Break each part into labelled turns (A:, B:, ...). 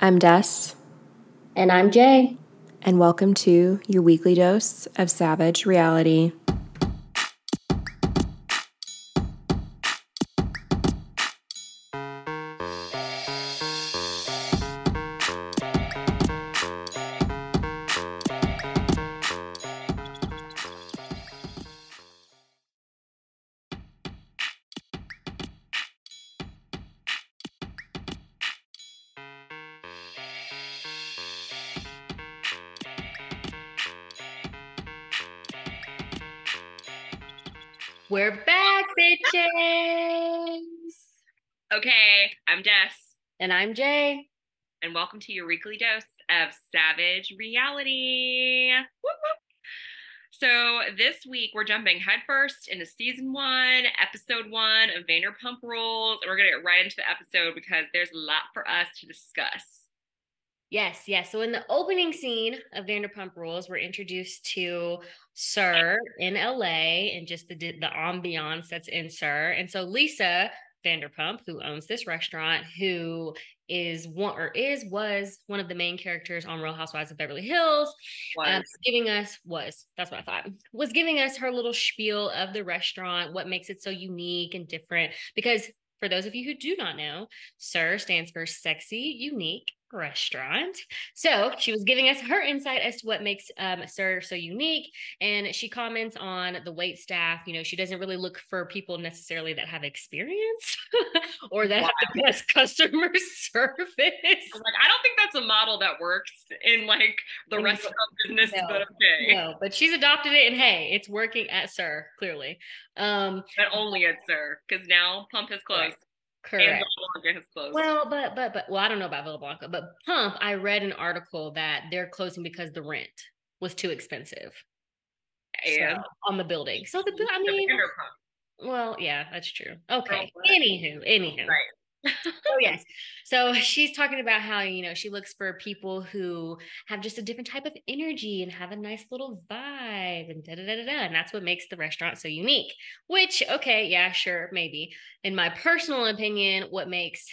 A: I'm Des.
B: And I'm Jay.
A: And welcome to your weekly dose of savage reality.
B: And I'm Jay.
C: And welcome to your weekly dose of savage reality. So, this week we're jumping headfirst into season one, episode one of Vanderpump Rules. And we're going to get right into the episode because there's a lot for us to discuss.
B: Yes, yes. So in the opening scene of Vanderpump Rules, we're introduced to SUR in LA and just the the ambiance that's in SUR. And so Lisa Vanderpump, who owns this restaurant, who is one or is was one of the main characters on Real Housewives of Beverly Hills, um, giving us was that's what I thought was giving us her little spiel of the restaurant, what makes it so unique and different. Because for those of you who do not know, SUR stands for sexy, unique, restaurant. So she was giving us her insight as to what makes um, SUR so unique. And she comments on the wait staff. You know, she doesn't really look for people necessarily that have experience or that wow. have the best customer service.
C: I'm like, I don't think that's a model that works in like the restaurant business, no, but okay.
B: No, but she's adopted it and hey, it's working at SUR, clearly. Um,
C: and only at SUR, because now Pump has closed. Right.
B: Correct. Well, but but but well, I don't know about Villa Blanca, but Pump, I read an article that they're closing because the rent was too expensive.
C: Yeah.
B: So, on the building. So the I mean, well, yeah, that's true. Okay. Anywho, anywho. Right oh yes so she's talking about how you know she looks for people who have just a different type of energy and have a nice little vibe and da da da da, da. and that's what makes the restaurant so unique which okay yeah sure maybe in my personal opinion what makes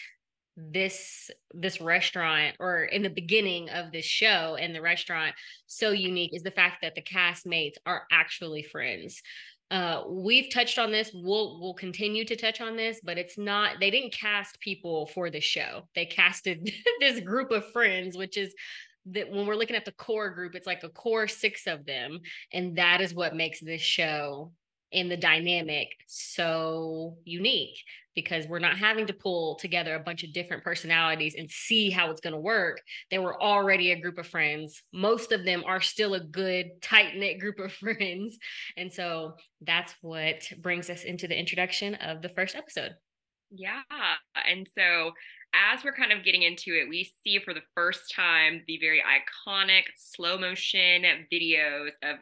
B: this this restaurant or in the beginning of this show and the restaurant so unique is the fact that the castmates are actually friends uh we've touched on this we'll we'll continue to touch on this but it's not they didn't cast people for the show. They casted this group of friends which is that when we're looking at the core group it's like a core six of them and that is what makes this show and the dynamic so unique because we're not having to pull together a bunch of different personalities and see how it's going to work. They were already a group of friends. Most of them are still a good, tight knit group of friends. And so that's what brings us into the introduction of the first episode.
C: Yeah. And so as we're kind of getting into it, we see for the first time the very iconic slow motion videos of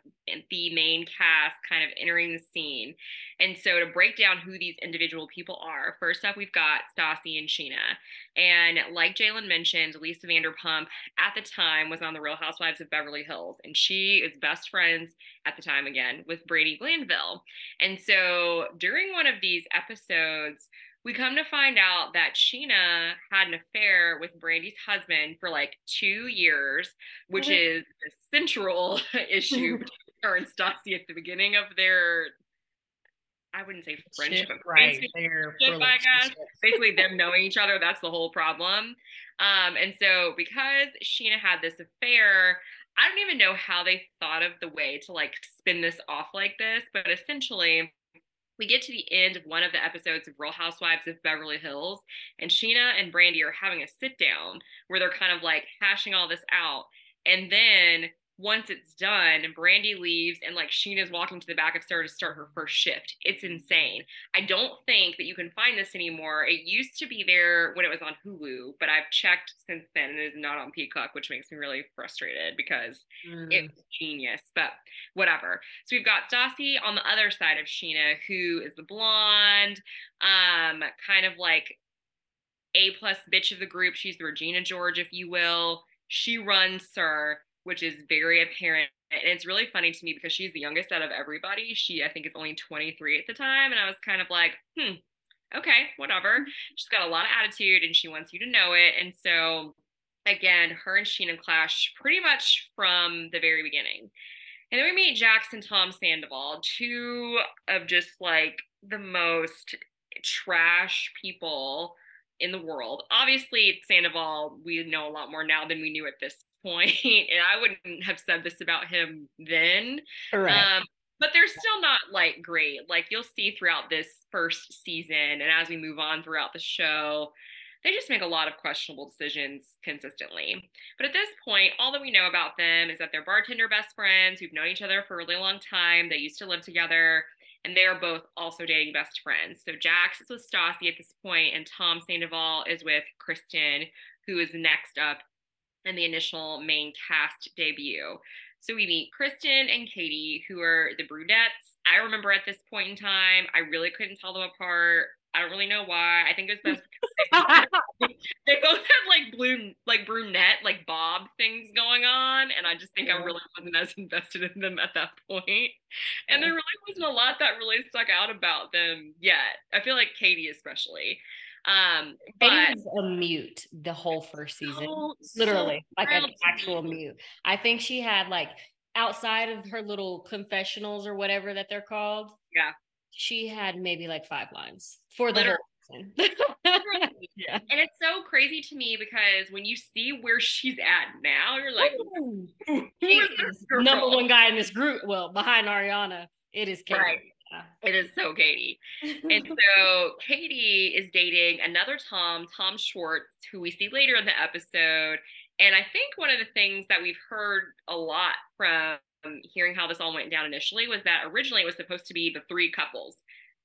C: the main cast kind of entering the scene. And so to break down who these individual people are, first up, we've got Stassi and Scheana. And like Jalen mentioned, Lisa Vanderpump at the time was on The Real Housewives of Beverly Hills, and she is best friends at the time again with Brandi Glanville. And so during one of these episodes, we come to find out that Scheana had an affair with Brandi's husband for like two years, which mm-hmm. is a central issue between her and Stassi at the beginning of their I wouldn't say friendship, but
B: right. Their I guess.
C: Basically, them knowing each other, that's the whole problem. Um, and so because Scheana had this affair, I don't even know how they thought of the way to like spin this off like this, but essentially we get to the end of one of the episodes of Real Housewives of Beverly Hills, and Scheana and Brandi are having a sit down where they're kind of like hashing all this out. And then once it's done, Brandi leaves and like Scheana's walking to the back of SUR to start her first shift. It's insane. I don't think that you can find this anymore. It used to be there when it was on Hulu, but I've checked since then and it is not on Peacock, which makes me really frustrated because mm. it's genius. But whatever. So we've got Stassi on the other side of Scheana, who is the blonde, um, kind of like A plus bitch of the group. She's the Regina George, if you will. She runs SUR which is very apparent. And it's really funny to me because she's the youngest out of everybody. She, I think, is only 23 at the time. And I was kind of like, hmm, okay, whatever. She's got a lot of attitude and she wants you to know it. And so again, her and Scheana clash pretty much from the very beginning. And then we meet Jax and Tom Sandoval, two of just like the most trash people in the world. Obviously, Sandoval, we know a lot more now than we knew at this point, and I wouldn't have said this about him then. Um, but they're still not like great. Like you'll see throughout this first season, and as we move on throughout the show, they just make a lot of questionable decisions consistently. But at this point, all that we know about them is that they're bartender best friends who've known each other for a really long time. They used to live together and they are both also dating best friends. So Jax is with Stassi at this point, and Tom Sandoval is with Kristen, who is next up in the initial main cast debut. So we meet Kristen and Katie, who are the brunettes. I remember at this point in time, I really couldn't tell them apart. I don't really know why. I think it was best because they, they both had like blue, like brunette, like bob things going on, and I just think yeah. I really wasn't as invested in them at that point. And there really wasn't a lot that really stuck out about them yet. I feel like Katie especially. Um,
B: but was a mute the whole first season, so, literally so like an actual mute. I think she had like outside of her little confessionals or whatever that they're called.
C: Yeah
B: she had maybe like five lines for the Literally. whole
C: yeah. And it's so crazy to me because when you see where she's at now, you're like,
B: number one guy in this group. Well, behind Ariana, it is Katie. Right.
C: It is so Katie. and so Katie is dating another Tom, Tom Schwartz, who we see later in the episode. And I think one of the things that we've heard a lot from hearing how this all went down initially was that originally it was supposed to be the three couples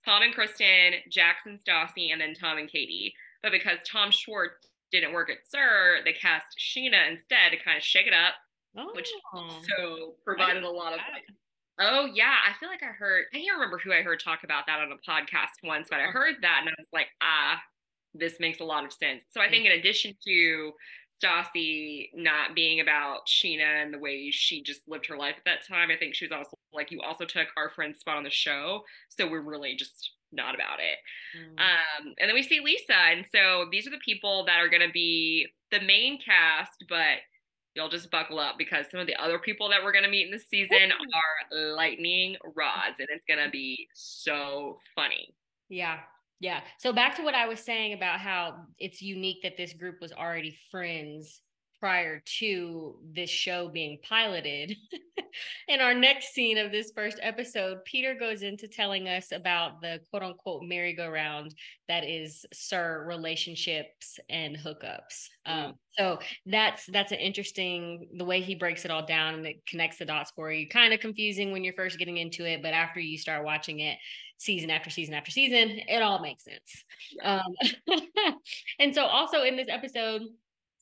C: Tom and Kristen, Jax and Stassi, and then Tom and Katie. But because Tom Schwartz didn't work at SUR, they cast Scheana instead to kind of shake it up, oh, which also provided a lot of oh yeah, I feel like I heard I can't remember who I heard talk about that on a podcast once, but I heard that and I was like, ah, this makes a lot of sense. So I think in addition to Stassi not being about Scheana and the way she just lived her life at that time. I think she was also like, you also took our friend's spot on the show. So we're really just not about it. Mm. Um, and then we see Lisa. And so these are the people that are going to be the main cast, but you'll just buckle up because some of the other people that we're going to meet in this season are lightning rods and it's going to be so funny.
B: Yeah, yeah. So back to what I was saying about how it's unique that this group was already friends prior to this show being piloted. In our next scene of this first episode, Peter goes into telling us about the quote unquote merry-go-round that is SUR relationships and hookups. Um, so that's that's an interesting the way he breaks it all down and it connects the dots for you. Kind of confusing when you're first getting into it, but after you start watching it, season after season after season, it all makes sense. Um, and so also in this episode,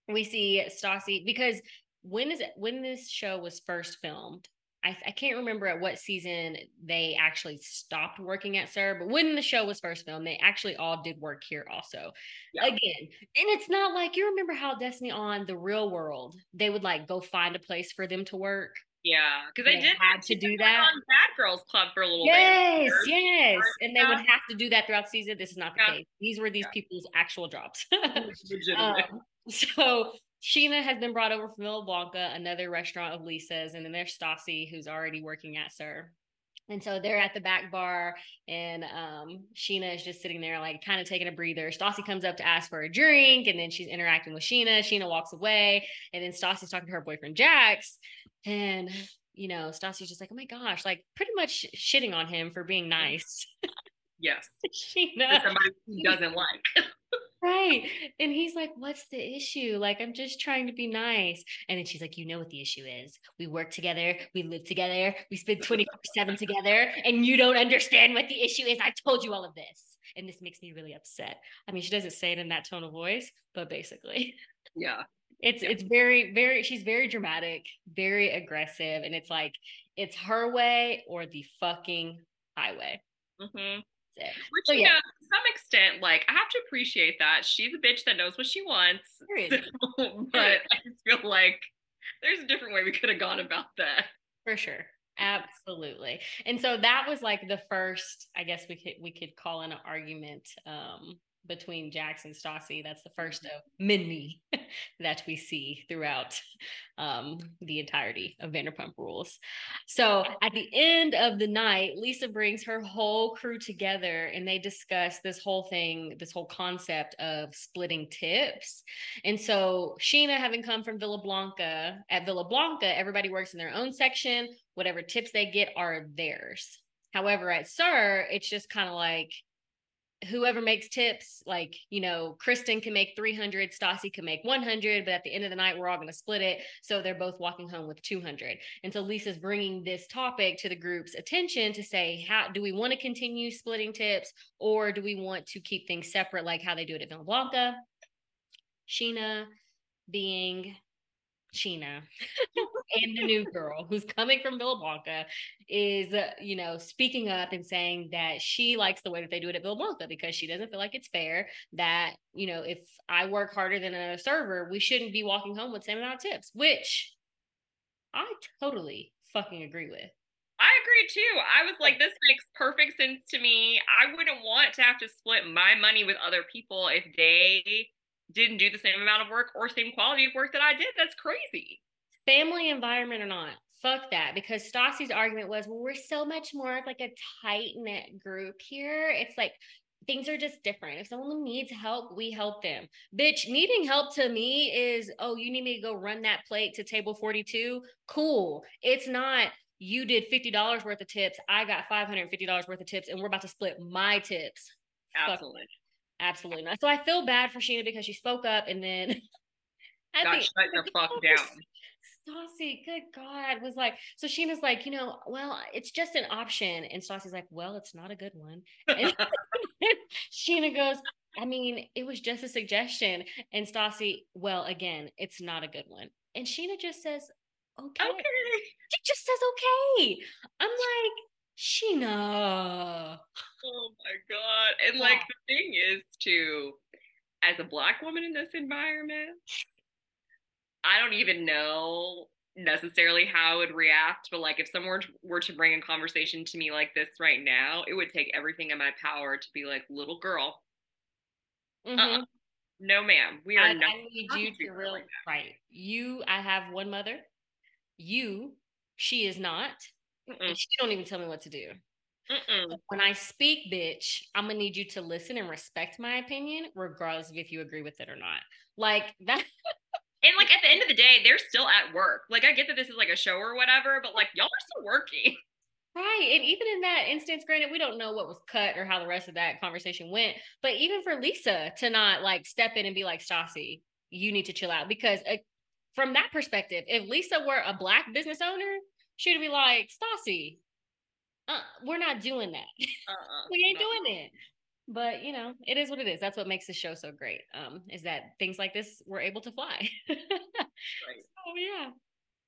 B: we see Stassi because when is it when this show was first filmed? I, I, can't remember at what season they actually stopped working at SUR, but when the show was first filmed, they actually all did work here also. Yeah. Again, and it's not like you remember how Destiny on the real world, they would like go find a place for them to work
C: yeah, because they, they, did
B: have to do that
C: on Bad Girls Club for a little
B: yes, bit. Yes, yes, and they would have to do that throughout the season. This is not the yeah. case. These were these yeah. people's actual jobs. um, so Scheana has been brought over from Villa Blanca, another restaurant of Lisa's, and then there's Stassi, who's already working at SUR. And so they're at the back bar, and um, Scheana is just sitting there, like kind of taking a breather. Stassi comes up to ask for a drink, and then she's interacting with Scheana. Scheana walks away, and then Stassi's talking to her boyfriend Jax, and you know, Stassi's just like, "Oh my gosh!" Like pretty much shitting on him for being nice.
C: Yes, Scheana. Somebody he doesn't like.
B: right. And he's like, What's the issue? Like, I'm just trying to be nice. And then she's like, You know what the issue is? We work together, we live together, we spend 24 7 together, and you don't understand what the issue is. I told you all of this. And this makes me really upset. I mean, she doesn't say it in that tone of voice, but basically.
C: Yeah.
B: It's
C: yeah.
B: it's very, very she's very dramatic, very aggressive, and it's like it's her way or the fucking highway.
C: Mm-hmm it. Which, so, you yeah. know, to some extent, like I have to appreciate that. She's a bitch that knows what she wants. So, but I just feel like there's a different way we could have gone about that.
B: For sure. Absolutely. And so that was like the first, I guess we could we could call an argument um between Jax and Stassi. That's the first of many that we see throughout um, the entirety of Vanderpump Rules. So at the end of the night, Lisa brings her whole crew together and they discuss this whole thing, this whole concept of splitting tips. And so Scheana, having come from Villa Blanca, at Villa Blanca, everybody works in their own section. Whatever tips they get are theirs. However, at SUR, it's just kind of like whoever makes tips, like, you know, Kristen can make 300, Stassi can make 100, but at the end of the night, we're all going to split it. So they're both walking home with 200. And so Lisa's bringing this topic to the group's attention to say, how do we want to continue splitting tips or do we want to keep things separate, like how they do it at Villa Blanca? Scheana being Scheana and the new girl who's coming from Villa Blanca is, uh, you know, speaking up and saying that she likes the way that they do it at Villa Blanca because she doesn't feel like it's fair that, you know, if I work harder than a server, we shouldn't be walking home with same amount of tips, which I totally fucking agree with.
C: I agree too. I was like, this makes perfect sense to me. I wouldn't want to have to split my money with other people if they didn't do the same amount of work or same quality of work that I did. That's crazy.
B: Family environment or not, fuck that. Because Stassi's argument was, well, we're so much more like a tight knit group here. It's like things are just different. If someone needs help, we help them. Bitch, needing help to me is, oh, you need me to go run that plate to table 42. Cool. It's not you did $50 worth of tips. I got $550 worth of tips, and we're about to split my tips.
C: Absolutely.
B: Absolutely not. So I feel bad for Scheana because she spoke up and then
C: I got think, shut the fuck down.
B: Stassi, good God, was like, so Scheana's like, you know, well, it's just an option. And Stassi's like, well, it's not a good one. And Scheana goes, I mean, it was just a suggestion. And Stassi, well, again, it's not a good one. And Scheana just says, okay. okay. She just says, okay. I'm like, Scheana.
C: Oh my god. And like the thing is to as a black woman in this environment, I don't even know necessarily how I would react, but like if someone were to bring a conversation to me like this right now, it would take everything in my power to be like, little girl. Mm-hmm. Uh-uh. No, ma'am. We are I, not. I
B: need you to really right. You, I have one mother. You, she is not. And she don't even tell me what to do. When I speak, bitch, I'm gonna need you to listen and respect my opinion, regardless of if you agree with it or not. Like that.
C: and like at the end of the day, they're still at work. Like I get that this is like a show or whatever, but like y'all are still working.
B: Right. And even in that instance, granted, we don't know what was cut or how the rest of that conversation went. But even for Lisa to not like step in and be like, Stassi, you need to chill out. Because uh, from that perspective, if Lisa were a black business owner, she'd be like, Stassi, uh, we're not doing that. Uh-uh, we ain't no. doing it. But you know, it is what it is. That's what makes the show so great. Um, is that things like this were able to fly. right.
C: So yeah.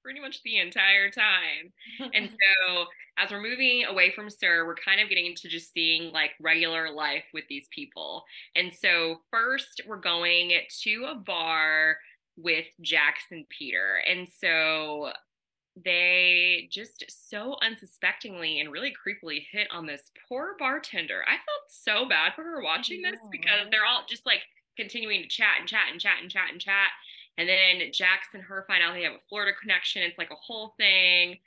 C: Pretty much the entire time. and so as we're moving away from SUR, we're kind of getting into just seeing like regular life with these people. And so first we're going to a bar with Jax and Peter. And so they just so unsuspectingly and really creepily hit on this poor bartender. I felt so bad for her watching this because they're all just like continuing to chat and chat and chat and chat and chat. And then Jax and her find out they have a Florida connection. It's like a whole thing.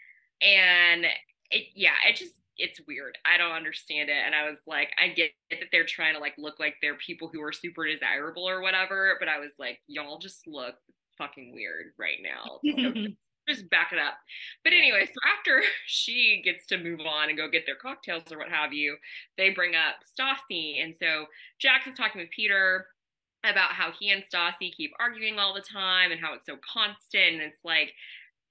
C: And it, yeah, it just, it's weird. I don't understand it. And I was like, I get that they're trying to like look like they're people who are super desirable or whatever. But I was like, y'all just look fucking weird right now. just back it up. But anyway, so after she gets to move on and go get their cocktails or what have you, they bring up Stassi. And so Jax is talking with Peter about how he and Stassi keep arguing all the time and how it's so constant. And it's like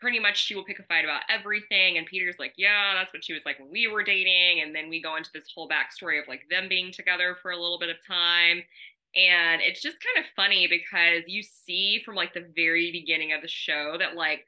C: pretty much she will pick a fight about everything. And Peter's like, yeah, that's what she was like when we were dating. And then we go into this whole backstory of like them being together for a little bit of time. And it's just kind of funny because you see from like the very beginning of the show that like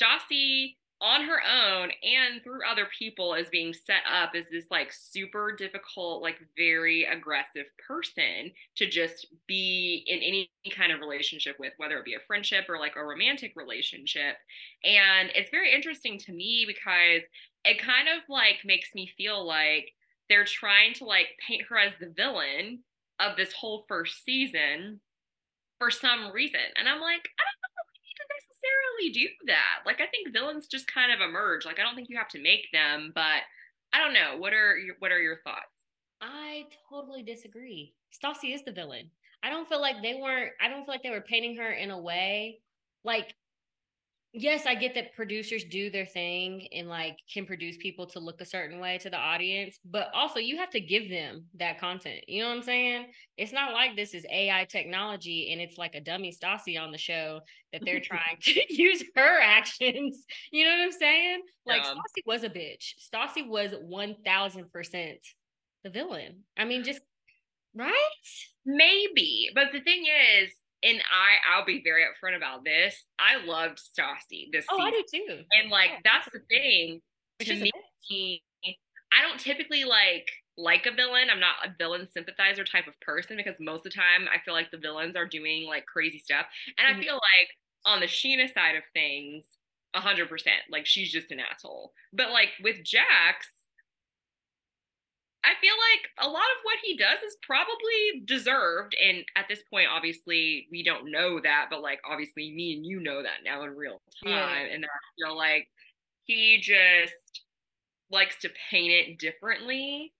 C: Stassi on her own and through other people is being set up as this like super difficult like very aggressive person to just be in any kind of relationship with whether it be a friendship or like a romantic relationship and it's very interesting to me because it kind of like makes me feel like they're trying to like paint her as the villain of this whole first season for some reason. And I'm like, I necessarily do that. Like I think villains just kind of emerge. Like I don't think you have to make them, but I don't know. What are your what are your thoughts?
B: I totally disagree. Stassi is the villain. I don't feel like they weren't I don't feel like they were painting her in a way like yes, I get that producers do their thing and like can produce people to look a certain way to the audience, but also you have to give them that content. You know what I'm saying? It's not like this is AI technology and it's like a dummy Stassi on the show that they're trying to use her actions. You know what I'm saying? Like um, Stassi was a bitch. Stassi was 1000% the villain. I mean, just right?
C: Maybe. But the thing is, and I I'll be very upfront about this. I loved Stassi this
B: oh,
C: season.
B: I do too.
C: And like yeah, that's the thing. Which to me, I don't typically like like a villain. I'm not a villain sympathizer type of person because most of the time I feel like the villains are doing like crazy stuff. And mm-hmm. I feel like on the Scheana side of things, a hundred percent, like she's just an asshole. But like with Jax, I feel like a lot of what he does is probably deserved. And at this point, obviously, we don't know that, but like, obviously, me and you know that now in real time. Yeah. And I feel like he just likes to paint it differently.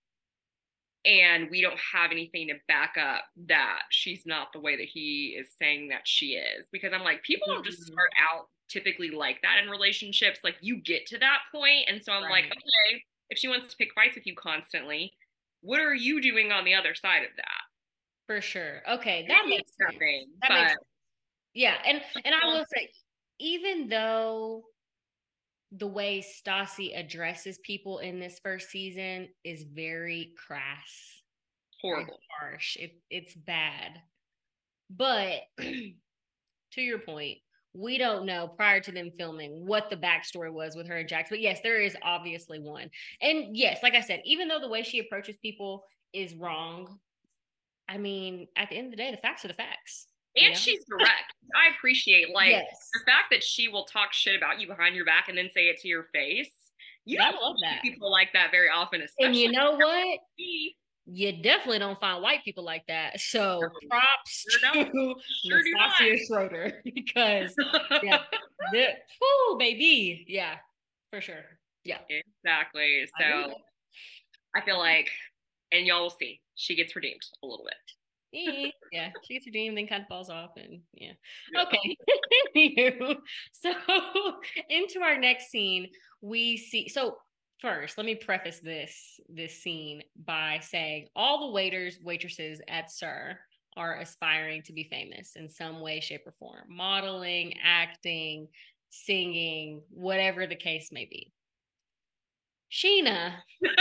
C: And we don't have anything to back up that she's not the way that he is saying that she is. Because I'm like, people mm-hmm. don't just mm-hmm. start out typically like that in relationships. Like, you get to that point, And so I'm right. like, okay if she wants to pick fights with you constantly, what are you doing on the other side of that?
B: For sure. Okay, that makes sense. That but, makes sense. Yeah, and and I will say, even though the way Stassi addresses people in this first season is very crass,
C: horrible,
B: harsh. It, it's bad. But to your point, we don't know prior to them filming what the backstory was with her and Jax. But yes, there is obviously one. And yes, like I said, even though the way she approaches people is wrong, I mean, at the end of the day, the facts are the facts.
C: And know? she's direct. I appreciate like yes. the fact that she will talk shit about you behind your back and then say it to your face. You I don't love that. people like that very often. especially.
B: And you know what? You definitely don't find white people like that. So props sure to sure Nastasia Schroeder because yeah, baby, yeah, for sure, yeah,
C: exactly. So I, I feel like, and y'all will see, she gets redeemed a little bit.
B: yeah, she gets redeemed, then kind of falls off, and yeah. Okay. so into our next scene, we see so first let me preface this this scene by saying all the waiters waitresses at SUR are aspiring to be famous in some way shape or form. Modeling acting singing whatever the case may be. Scheana.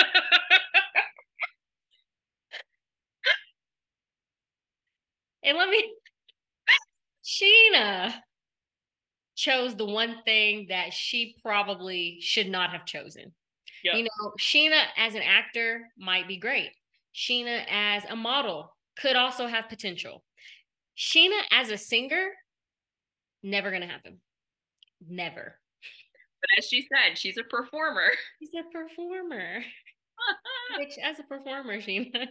B: And let me Scheana chose the one thing that she probably should not have chosen Yep. You know, Scheana as an actor might be great. Scheana as a model could also have potential. Scheana as a singer, never gonna happen. Never.
C: But as she said, she's a performer.
B: She's a performer. Which, as a performer, Scheana,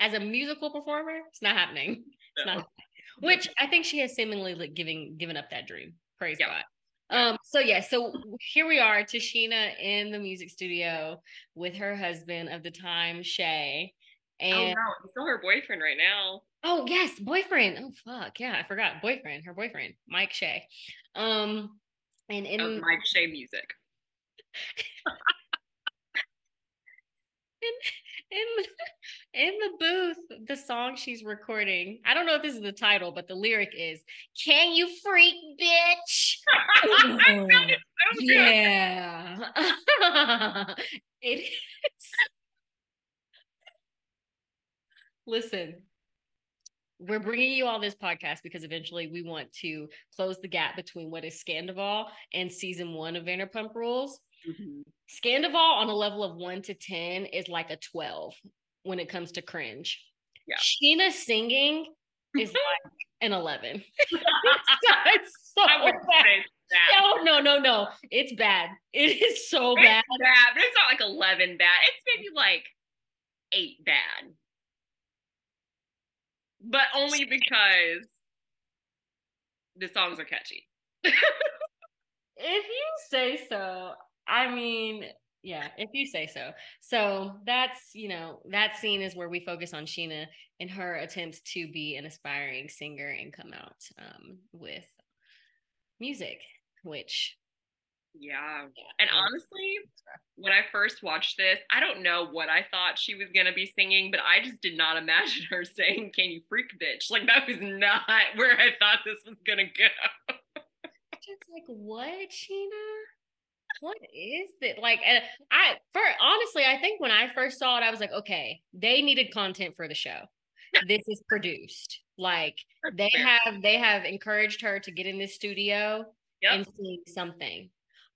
B: as a musical performer, it's not happening. It's no. not. Happening. Which I think she has seemingly like giving given up that dream. Praise yep. God. Um, so yeah, so here we are, Tashina in the music studio with her husband of the time, Shay.
C: Oh, and oh he's still her boyfriend right now.
B: Oh yes, boyfriend. Oh fuck, yeah, I forgot. Boyfriend, her boyfriend, Mike Shay. Um and in
C: of Mike Shay music.
B: in in the booth, the song she's recording, I don't know if this is the title, but the lyric is Can you freak, bitch? oh, so yeah. it is. Listen, we're bringing you all this podcast because eventually we want to close the gap between what is Scandoval and season one of Vanderpump Rules. Mm-hmm. Scandoval on a level of one to 10 is like a 12 when it comes to cringe. Yeah. Scheana singing is like an 11. it's so bad. No, no, no, no. It's bad. It is so
C: it's
B: bad.
C: bad. But it's not like 11 bad. It's maybe like eight bad. but only because the songs are catchy. if
B: you say so, I mean, yeah, if you say so. So that's, you know, that scene is where we focus on Scheana and her attempts to be an aspiring singer and come out um, with music, which
C: yeah. And honestly, when I first watched this, I don't know what I thought she was going to be singing, but I just did not imagine her saying, Can you freak bitch? Like, that was not where I thought this was going to go.
B: just like, what, Scheana? What is it? Like, and I, for honestly, I think when I first saw it, I was like, okay, they needed content for the show. This is produced. Like, they have, they have encouraged her to get in this studio yep. and sing something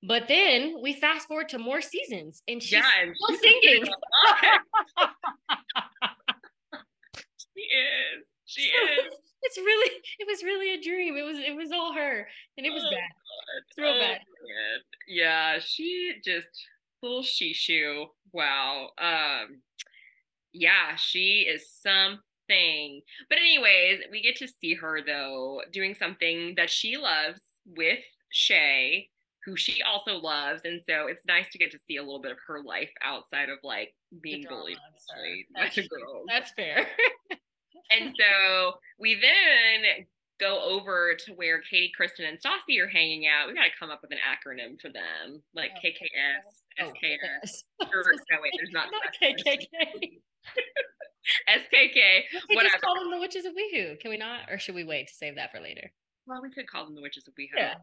B: but then we fast forward to more seasons and she's yeah, still she's singing.
C: she is. She is.
B: It's really it was really a dream. It was it was all her. And it was oh, bad. It's real oh, bad.
C: Man. Yeah, she just little shishu. Wow. Um yeah, she is something. But anyways, we get to see her though doing something that she loves with Shay who she also loves. And so it's nice to get to see a little bit of her life outside of like being bullied
B: by the girls. That's fair.
C: and so we then go over to where Katie, Kristen, and Stassi are hanging out. We got to come up with an acronym for them, like oh, KKS, oh, SKS. Or, no, wait, there's not, not KKK. SKK.
B: We whatever. just call them the Witches of WeHo. Can we not? Or should we wait to save that for later?
C: Well, we could call them the Witches of WeHo. Yeah.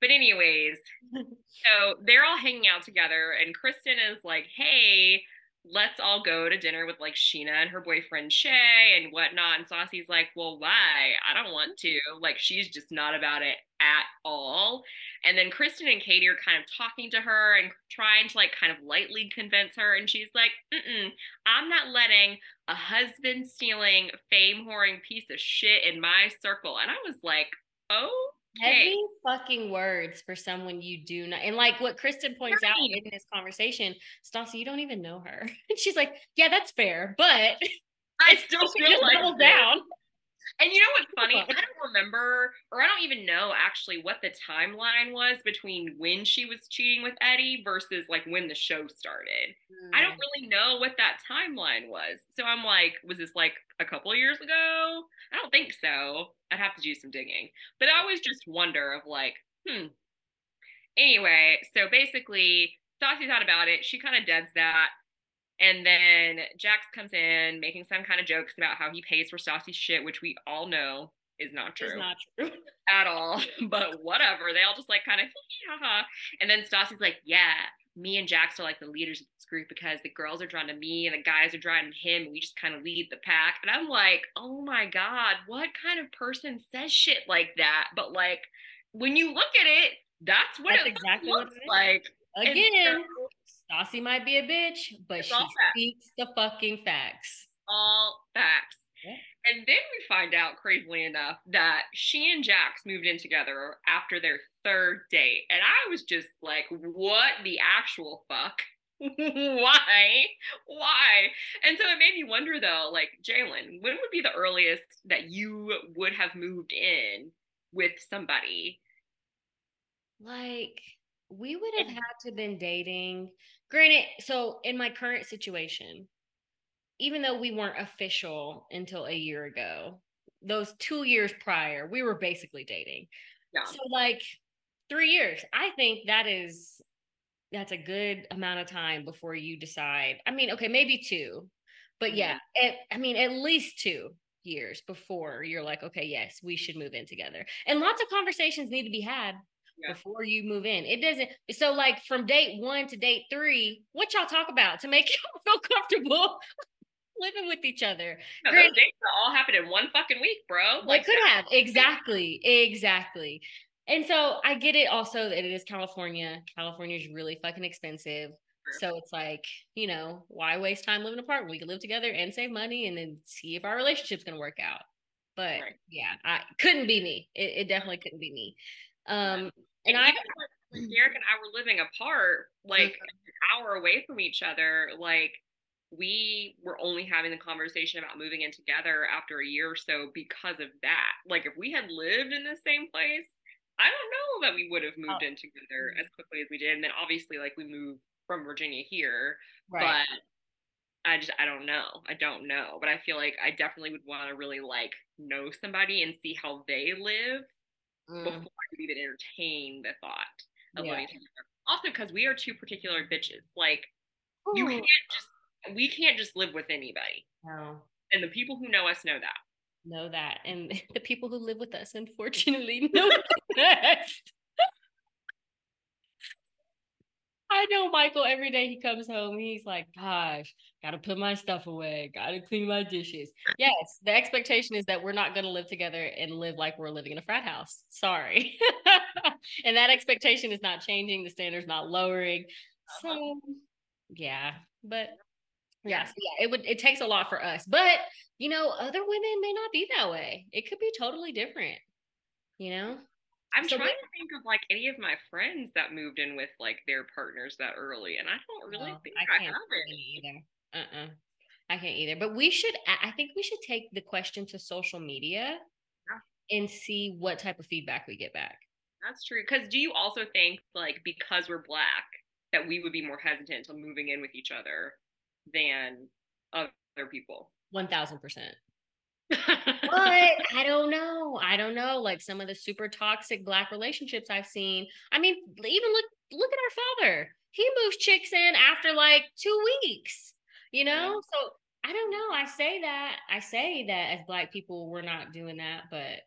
C: But anyways, so they're all hanging out together, and Kristen is like, "Hey, let's all go to dinner with like Scheana and her boyfriend Shay and whatnot." And Stassi's like, "Well, why? I don't want to." Like, she's just not about it at all. And then Kristen and Katie are kind of talking to her and trying to like kind of lightly convince her, and she's like, Mm-mm, "I'm not letting a husband stealing, fame whoring piece of shit in my circle." And I was like, "Oh."
B: Heavy fucking words for someone you do not. And like what Kristen points right. out in this conversation, Stassi, you don't even know her. And she's like, yeah, that's fair, but
C: I still feel like down. And you know what's funny? I don't remember, or I don't even know actually what the timeline was between when she was cheating with Eddie versus like when the show started. Mm. I don't hmm. really know what that timeline was. So I'm like, was this like a couple years ago? I don't think so. I'd have to do some digging. But I always just wonder of like, hmm. Anyway, so basically, Stassi's not about it. She kind of deads that. And then Jax comes in making some kind of jokes about how he pays for Stassi's shit, which we all know is not true. Is
B: not true.
C: at all. But whatever. They all just like kind of haha. And then Stassi's like, yeah, me and Jax are like the leaders of this group because the girls are drawn to me and the guys are drawn to him and we just kind of lead the pack. And I'm like, oh my God, what kind of person says shit like that? But like when you look at it, that's what that's it exactly looks what it like.
B: Again, Stassi might be a bitch, but she speaks the fucking facts.
C: All facts. Yeah. And then we find out, crazily enough, that she and Jax moved in together after their third date. And I was just like, what the actual fuck? Why? Why? And so it made me wonder though, like, Jalen, when would be the earliest that you would have moved in with somebody?
B: Like, we would have had to been dating. Granted, so in my current situation, even though we weren't official until a year ago, those two years prior, we were basically dating. Yeah. So like three years. I think that is that's a good amount of time before you decide. I mean, okay, maybe two, but yeah, mm-hmm. it, I mean, at least two years before you're like, okay, yes, we should move in together. And lots of conversations need to be had yeah. before you move in. It doesn't. So, like from date one to date three, what y'all talk about to make y'all feel comfortable living with each other.
C: No, those dates all happened in one fucking week, bro.
B: Like could have exactly, exactly. And so I get it also that it is California. California is really fucking expensive. So it's like, you know, why waste time living apart? We could live together and save money and then see if our relationship's gonna work out. But right. yeah, I couldn't be me. It, it, definitely couldn't be me. Um and, I
C: when Derek and I were living apart, like an hour away from each other, like we were only having the conversation about moving in together after a year or so because of that. Like if we had lived in the same place, I don't know that we would have moved oh. in together as quickly as we did. And then obviously like we moved from Virginia here, right. but I just I don't know. I don't know, but I feel like I definitely would want to really like know somebody and see how they live mm. before I could even entertain the thought of yeah. living together. Also, because we are two particular bitches. Like Ooh. you can't just we can't just live with anybody. No. And the people who know us know that.
B: Know that. And the people who live with us, unfortunately, know that. I know Michael every day he comes home, he's like, gosh, gotta put my stuff away, gotta clean my dishes. Yes, the expectation is that we're not gonna live together and live like we're living in a frat house. Sorry. and that expectation is not changing, the standard's not lowering. Uh-huh. So yeah, but Yes, yeah, it would it takes a lot for us. But you know, other women may not be that way. It could be totally different. You know?
C: I'm so trying to think of like any of my friends that moved in with like their partners that early, and I don't really no, think I, I have it
B: either. Uh-uh. I can't either. But we should I think we should take the question to social media yeah. and see what type of feedback we get back.
C: That's true. Because do you also think like because we're black that we would be more hesitant to moving in with each other than other people.
B: 1000%. But I don't know. I don't know. Like some of the super toxic black relationships I've seen. I mean, even look look at our father. He moves chicks in after like two weeks. You know, so I don't know. I say that. I say that as black people, we're not doing that, but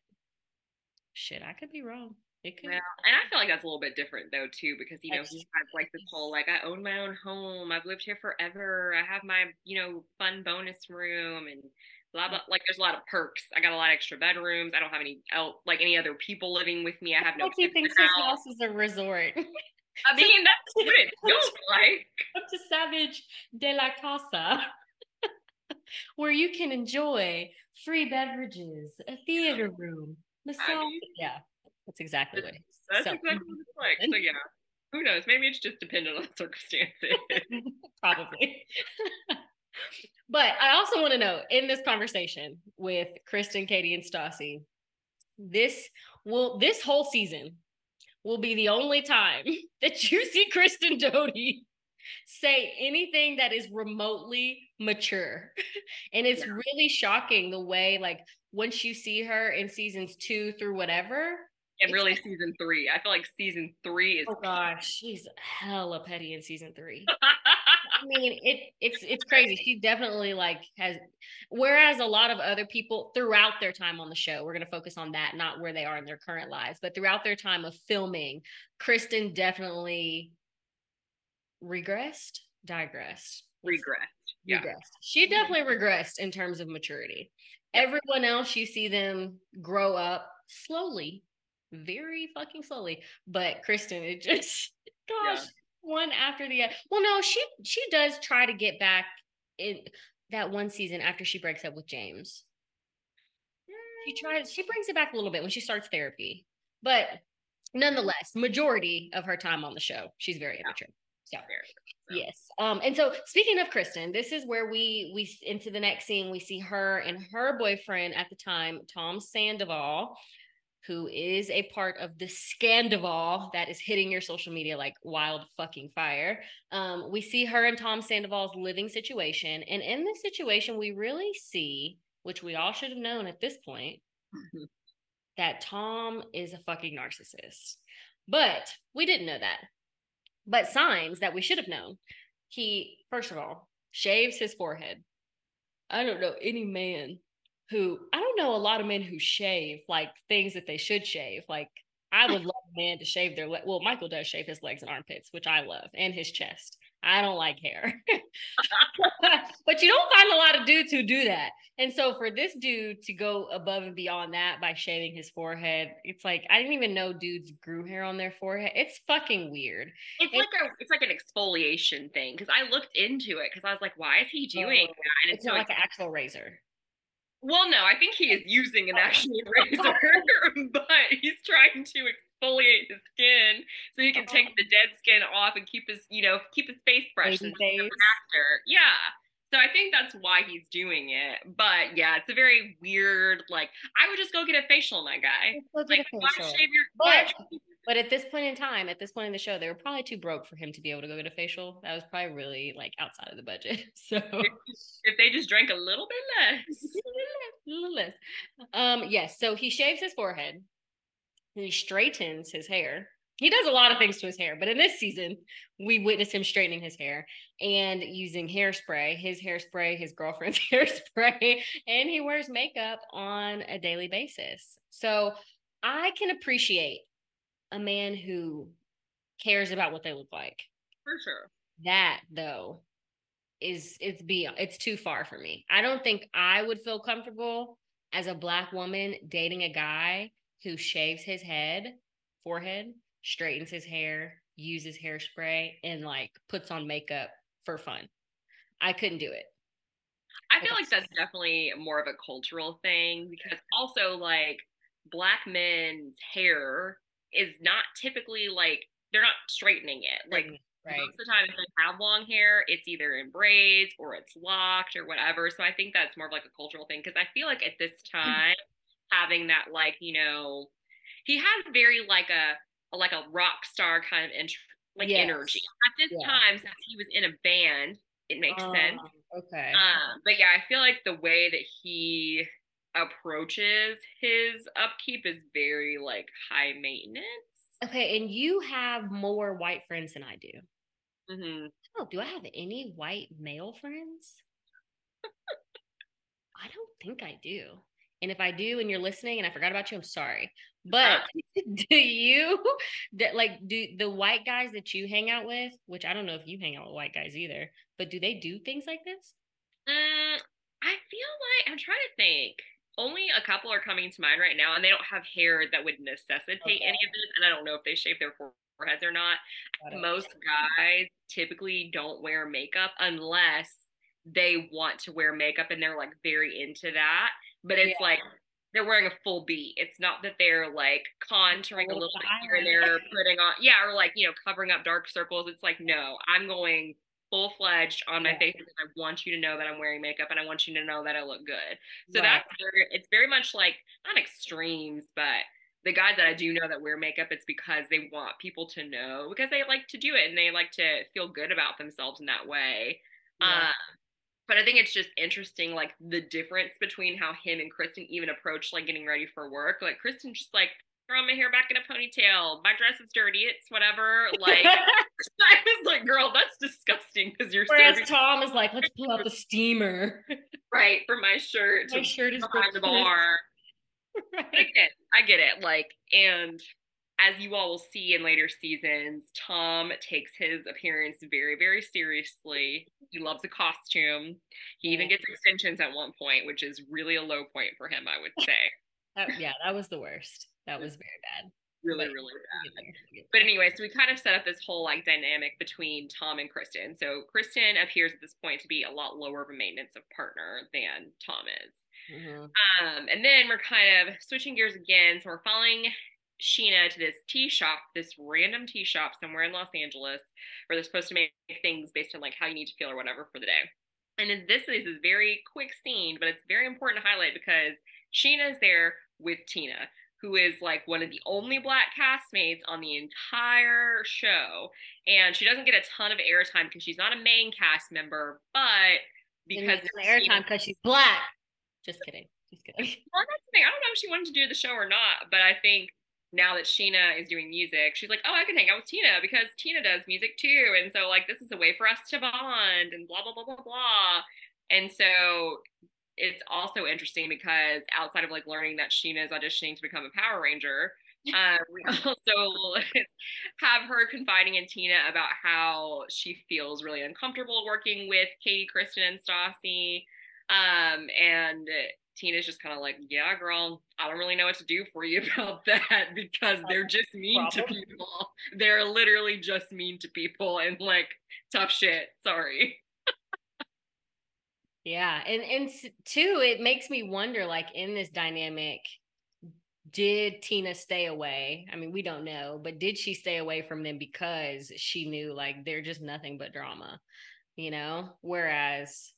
B: shit, I could be wrong. It could.
C: Well, and I feel like that's a little bit different though too, because you know he has like this whole like I own my own home, I've lived here forever, I have my you know fun bonus room and blah blah. Like there's a lot of perks. I got a lot of extra bedrooms. I don't have any like any other people living with me. I have no.
B: Like he thinks his house is a resort.
C: I mean that's what it feels like.
B: Up to Savage de la Casa. where you can enjoy free beverages, a theater room, massage. I mean, yeah, that's exactly what it is.
C: That's so, exactly what it's like. So yeah. Who knows? Maybe it's just dependent on circumstances.
B: Probably. But I also want to know in this conversation with Kristen, Katie, and Stassi, this will this whole season will be the only time that you see Kristen Doute say anything that is remotely mature. and it's yeah. really shocking the way, like, once you see her in seasons two through whatever,
C: and really season three. I feel like season three is.
B: Oh gosh, she's hella petty in season three. I mean, it it's it's crazy. She definitely like has. Whereas a lot of other people throughout their time on the show, we're going to focus on that, not where they are in their current lives, but throughout their time of filming, Kristen definitely regressed, digressed,
C: regressed,
B: yeah. regressed. She mm-hmm. definitely regressed in terms of maturity. Everyone else, you see them grow up slowly very fucking slowly. But Kristen, it just gosh, yeah. One after the other. Well, no, she she does try to get back in that one season after she breaks up with James. She tries she brings it back a little bit when she starts therapy. But nonetheless, majority of her time on the show, she's very immature. So yes. Um, and so speaking of Kristen, this is where we we into the next scene, we see her and her boyfriend at the time, Tom Sandoval, who is a part of the Scandoval that is hitting your social media like wild fucking fire. Um, we see her and Tom Sandoval's living situation. And in this situation, we really see, which we all should have known at this point, mm-hmm. that Tom is a fucking narcissist. But we didn't know that. But signs that we should have known. He, first of all, shaves his forehead. I don't know any man who I don't know a lot of men who shave like things that they should shave. Like I would love a man to shave their le- well, Michael does shave his legs and armpits, which I love, and his chest. I don't like hair. but you don't find a lot of dudes who do that. And so for this dude to go above and beyond that by shaving his forehead, it's like I didn't even know dudes grew hair on their forehead. It's fucking weird.
C: It's and, like a it's like an exfoliation thing because I looked into it because I was like, why is he doing oh, that?
B: And it's, it's not like an actual razor.
C: Well, no, I think he is using an actual razor, but he's trying to exfoliate his skin so he can take the dead skin off and keep his, you know, keep his face fresh. Actor. Yeah. So I think that's why he's doing it. But yeah, it's a very weird. Like I would just go get a facial, my guy. Like, why
B: shave your? Why but at this point in time, at this point in the show, they were probably too broke for him to be able to go get a facial. That was probably really like outside of the budget. So
C: if they just drank a little bit less,
B: a little less. Um, yes. So he shaves his forehead. He straightens his hair. He does a lot of things to his hair, but in this season, we witness him straightening his hair and using hairspray, his hairspray, his girlfriend's hairspray, and he wears makeup on a daily basis. So I can appreciate a man who cares about what they look like.
C: For sure.
B: That though is it's beyond it's too far for me. I don't think I would feel comfortable as a black woman dating a guy who shaves his head, forehead, straightens his hair, uses hairspray, and like puts on makeup for fun. I couldn't do it.
C: I feel like that's definitely more of a cultural thing because also like black men's hair is not typically like they're not straightening it. Like right. most of the time, if they have long hair, it's either in braids or it's locked or whatever. So I think that's more of like a cultural thing because I feel like at this time, having that like you know, he had very like a, a like a rock star kind of int- like yes. energy at this yeah. time since he was in a band. It makes uh, sense.
B: Okay.
C: Um, but yeah, I feel like the way that he approaches his upkeep is very like high maintenance.
B: Okay, and you have more white friends than I do.
C: Mm-hmm.
B: Oh, do I have any white male friends? I don't think I do. And if I do, and you're listening, and I forgot about you, I'm sorry. But do you that like do the white guys that you hang out with, which I don't know if you hang out with white guys either, but do they do things like this?
C: Mm, I feel like I'm trying to think only a couple are coming to mind right now, and they don't have hair that would necessitate okay. any of this. And I don't know if they shave their foreheads or not. Most guys typically don't wear makeup unless they want to wear makeup and they're like very into that. But it's yeah. like they're wearing a full beat. It's not that they're like contouring a little bit here and they're putting on, yeah, or like, you know, covering up dark circles. It's like, no, I'm going full fledged on my yeah. face because I want you to know that I'm wearing makeup and I want you to know that I look good. So right. that's very, it's very much like not extremes, but the guys that I do know that wear makeup, it's because they want people to know because they like to do it and they like to feel good about themselves in that way. Yeah. Um, but I think it's just interesting, like the difference between how him and Kristen even approach like getting ready for work. Like Kristen just like throw my hair back in a ponytail. My dress is dirty. It's whatever. Like I was like, girl, that's disgusting because you're.
B: Whereas so Tom is like, let's pull out the steamer.
C: right for my shirt.
B: My shirt is
C: behind the bar. Right. I get it. I get it. Like, and as you all will see in later seasons, Tom takes his appearance very, very seriously. He loves a costume. He even gets extensions at one point, which is really a low point for him, I would say.
B: that, yeah, that was the worst. That was very bad.
C: Really, but, really bad. But anyway, so we kind of set up this whole like dynamic between Tom and Kristen. So Kristen appears at this point to be a lot lower of a maintenance of partner than Tom is. Mm-hmm. Um, and then we're kind of switching gears again. So we're following Scheana to this tea shop, this random tea shop somewhere in Los Angeles, where they're supposed to make things based on like how you need to feel or whatever for the day. And then this is a very quick scene, but it's very important to highlight because Scheana is there with Tina who is like one of the only black castmates on the entire show. And she doesn't get a ton of airtime because she's not a main cast member, but because
B: airtime because she's black. Just kidding. Just kidding.
C: Well, that's the thing. I don't know if she wanted to do the show or not, but I think now that Scheana is doing music, she's like, oh, I can hang out with Tina because Tina does music too. And so, like, this is a way for us to bond and blah, blah, blah, blah, blah. And so it's also interesting because outside of like learning that Scheana is auditioning to become a Power Ranger, uh, we also have her confiding in Tina about how she feels really uncomfortable working with Katie, Kristen, and Stassi. Um, and Tina's just kind of like, yeah, girl, I don't really know what to do for you about that because they're just mean to people. They're literally just mean to people and like tough shit. Sorry.
B: Yeah, and and two, it makes me wonder, like in this dynamic, did Tina stay away? I mean, we don't know, but did she stay away from them because she knew like they're just nothing but drama, you know? Whereas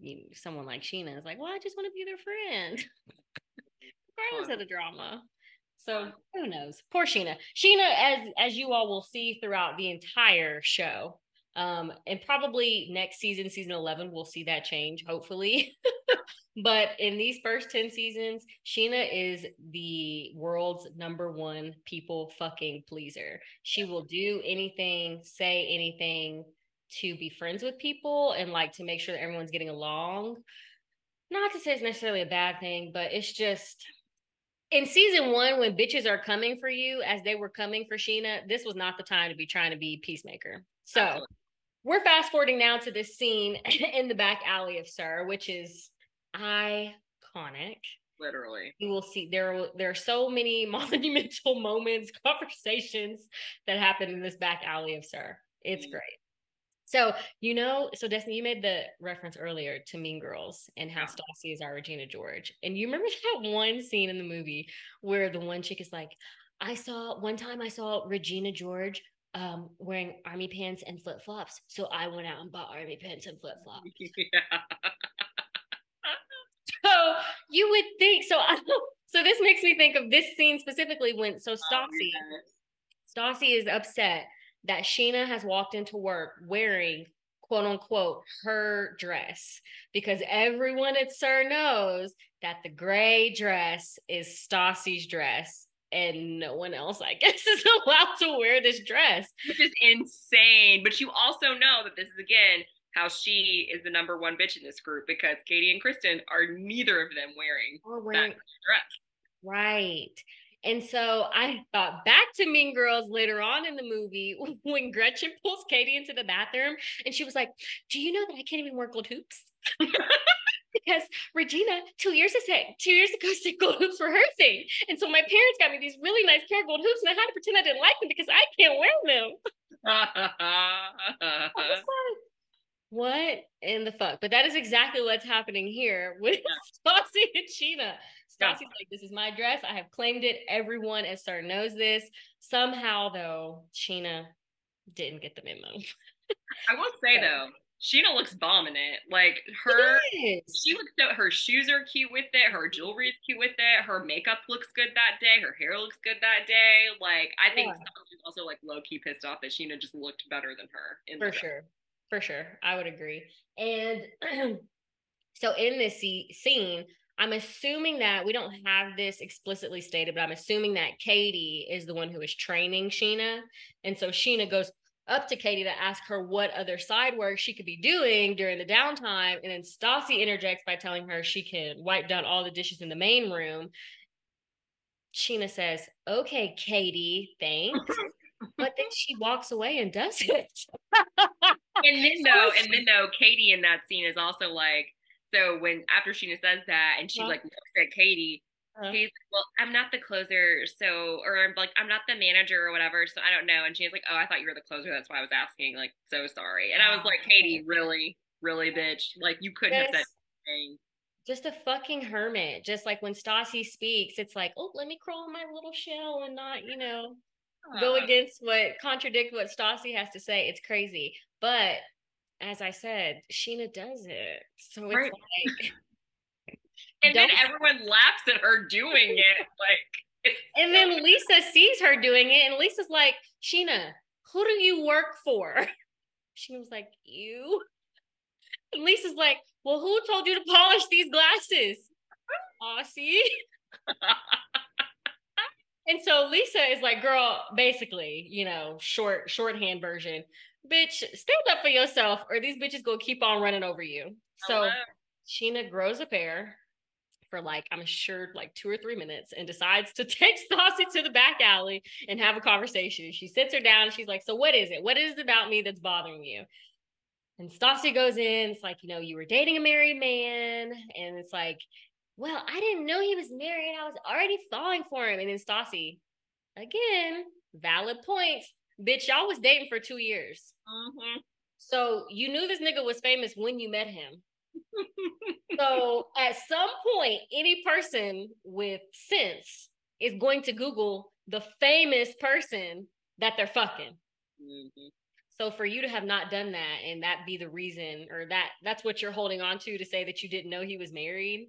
B: you, someone like Scheana is like, well, I just want to be their friend, regardless of the drama. So who knows? Poor Scheana. Scheana, as as you all will see throughout the entire show, um, and probably next season, season eleven, we'll see that change. Hopefully, but in these first ten seasons, Scheana is the world's number one people fucking pleaser. She will do anything, say anything to be friends with people and like to make sure that everyone's getting along. Not to say it's necessarily a bad thing, but it's just in season one, when bitches are coming for you as they were coming for Scheana, this was not the time to be trying to be peacemaker. So. We're fast forwarding now to this scene in the back alley of SUR, which is iconic.
C: Literally.
B: You will see there there are so many monumental moments, conversations that happen in this back alley of SUR. It's mm-hmm. great. So, you know, so Destiny, you made the reference earlier to Mean Girls and how. Stassi is our Regina George. And you remember that one scene in the movie where the one chick is like, I saw one time I saw Regina George um, wearing army pants and flip flops. So I went out and bought army pants and flip flops. Yeah. so you would think so. I, so this makes me think of this scene specifically when so Stassi, oh. Stassi is upset that Scheana has walked into work wearing quote unquote her dress because everyone at SUR knows that the gray dress is Stassi's dress and no one else, I guess, is allowed to wear this dress.
C: Which is insane. But you also know that this is again how she is the number one bitch in this group because Katie and Kristen are neither of them wearing, or wearing that dress.
B: Right. And so I thought back to Mean Girls later on in the movie when Gretchen pulls Katie into the bathroom and she was like, Do you know that I can't even wear gold hoops? because Regina, two years ago, two years ago, said gold hoops were her thing. And so my parents got me these really nice pair of gold hoops, and I had to pretend I didn't like them because I can't wear them. like, what in the fuck? But that is exactly what's happening here with yeah. Stassi and Scheana. Stassi's yeah. like, this is my dress. I have claimed it. Everyone at SUR knows this. Somehow, though, Scheana didn't get the memo.
C: I will say though, Scheana looks bomb in it. Like her, she looks so. Her shoes are cute with it. Her jewelry is cute with it. Her makeup looks good that day. Her hair looks good that day. Like I think yeah. she's also like low key pissed off that Scheana just looked better than her.
B: For sure, for sure, I would agree. And so in this scene, I'm assuming that we don't have this explicitly stated, but I'm assuming that Katie is the one who is training Scheana. And so Scheana goes up to Katie to ask her what other side work she could be doing during the downtime. And then Stassi interjects by telling her she can wipe down all the dishes in the main room. Scheana says, Okay, Katie, thanks. but then she walks away and does it.
C: and then though, and then though, Katie in that scene is also like, so when after Scheana says that and she like looks at Katie, uh-huh. Katie's like, well, I'm not the closer, so or I'm like I'm not the manager or whatever, so I don't know. And she's like, oh, I thought you were the closer. That's why I was asking. Like, so sorry. And I was like, Katie, really, really, bitch. Like you couldn't have said anything.
B: Just a fucking hermit. Just like when Stassi speaks, it's like, oh, let me crawl in my little shell and not, you know, uh, go against what contradict what Stassi has to say. It's crazy. But as I said, Scheana does it. So it's right. like
C: And then everyone laughs at her doing it. Like
B: And then Lisa sees her doing it, and Lisa's like, Scheana, who do you work for? Scheana was like, You. And Lisa's like, Well, who told you to polish these glasses? Aussie. and so Lisa is like, girl, basically, you know, short shorthand version bitch, stand up for yourself, or these bitches gonna keep on running over you. So. Scheana grows a pair for like I'm sure like two or three minutes and decides to take Stassi to the back alley and have a conversation. She sits her down and she's like, So what is it? What is it about me that's bothering you? And Stassi goes in, it's like, you know, you were dating a married man, and it's like, well, I didn't know he was married. I was already falling for him. And then Stassi, again, valid point bitch, y'all was dating for two years. Mm-hmm. So you knew this nigga was famous when you met him. so at some point, any person with sense is going to Google the famous person that they're fucking. Mm-hmm. So for you to have not done that and that be the reason or that that's what you're holding on to to say that you didn't know he was married.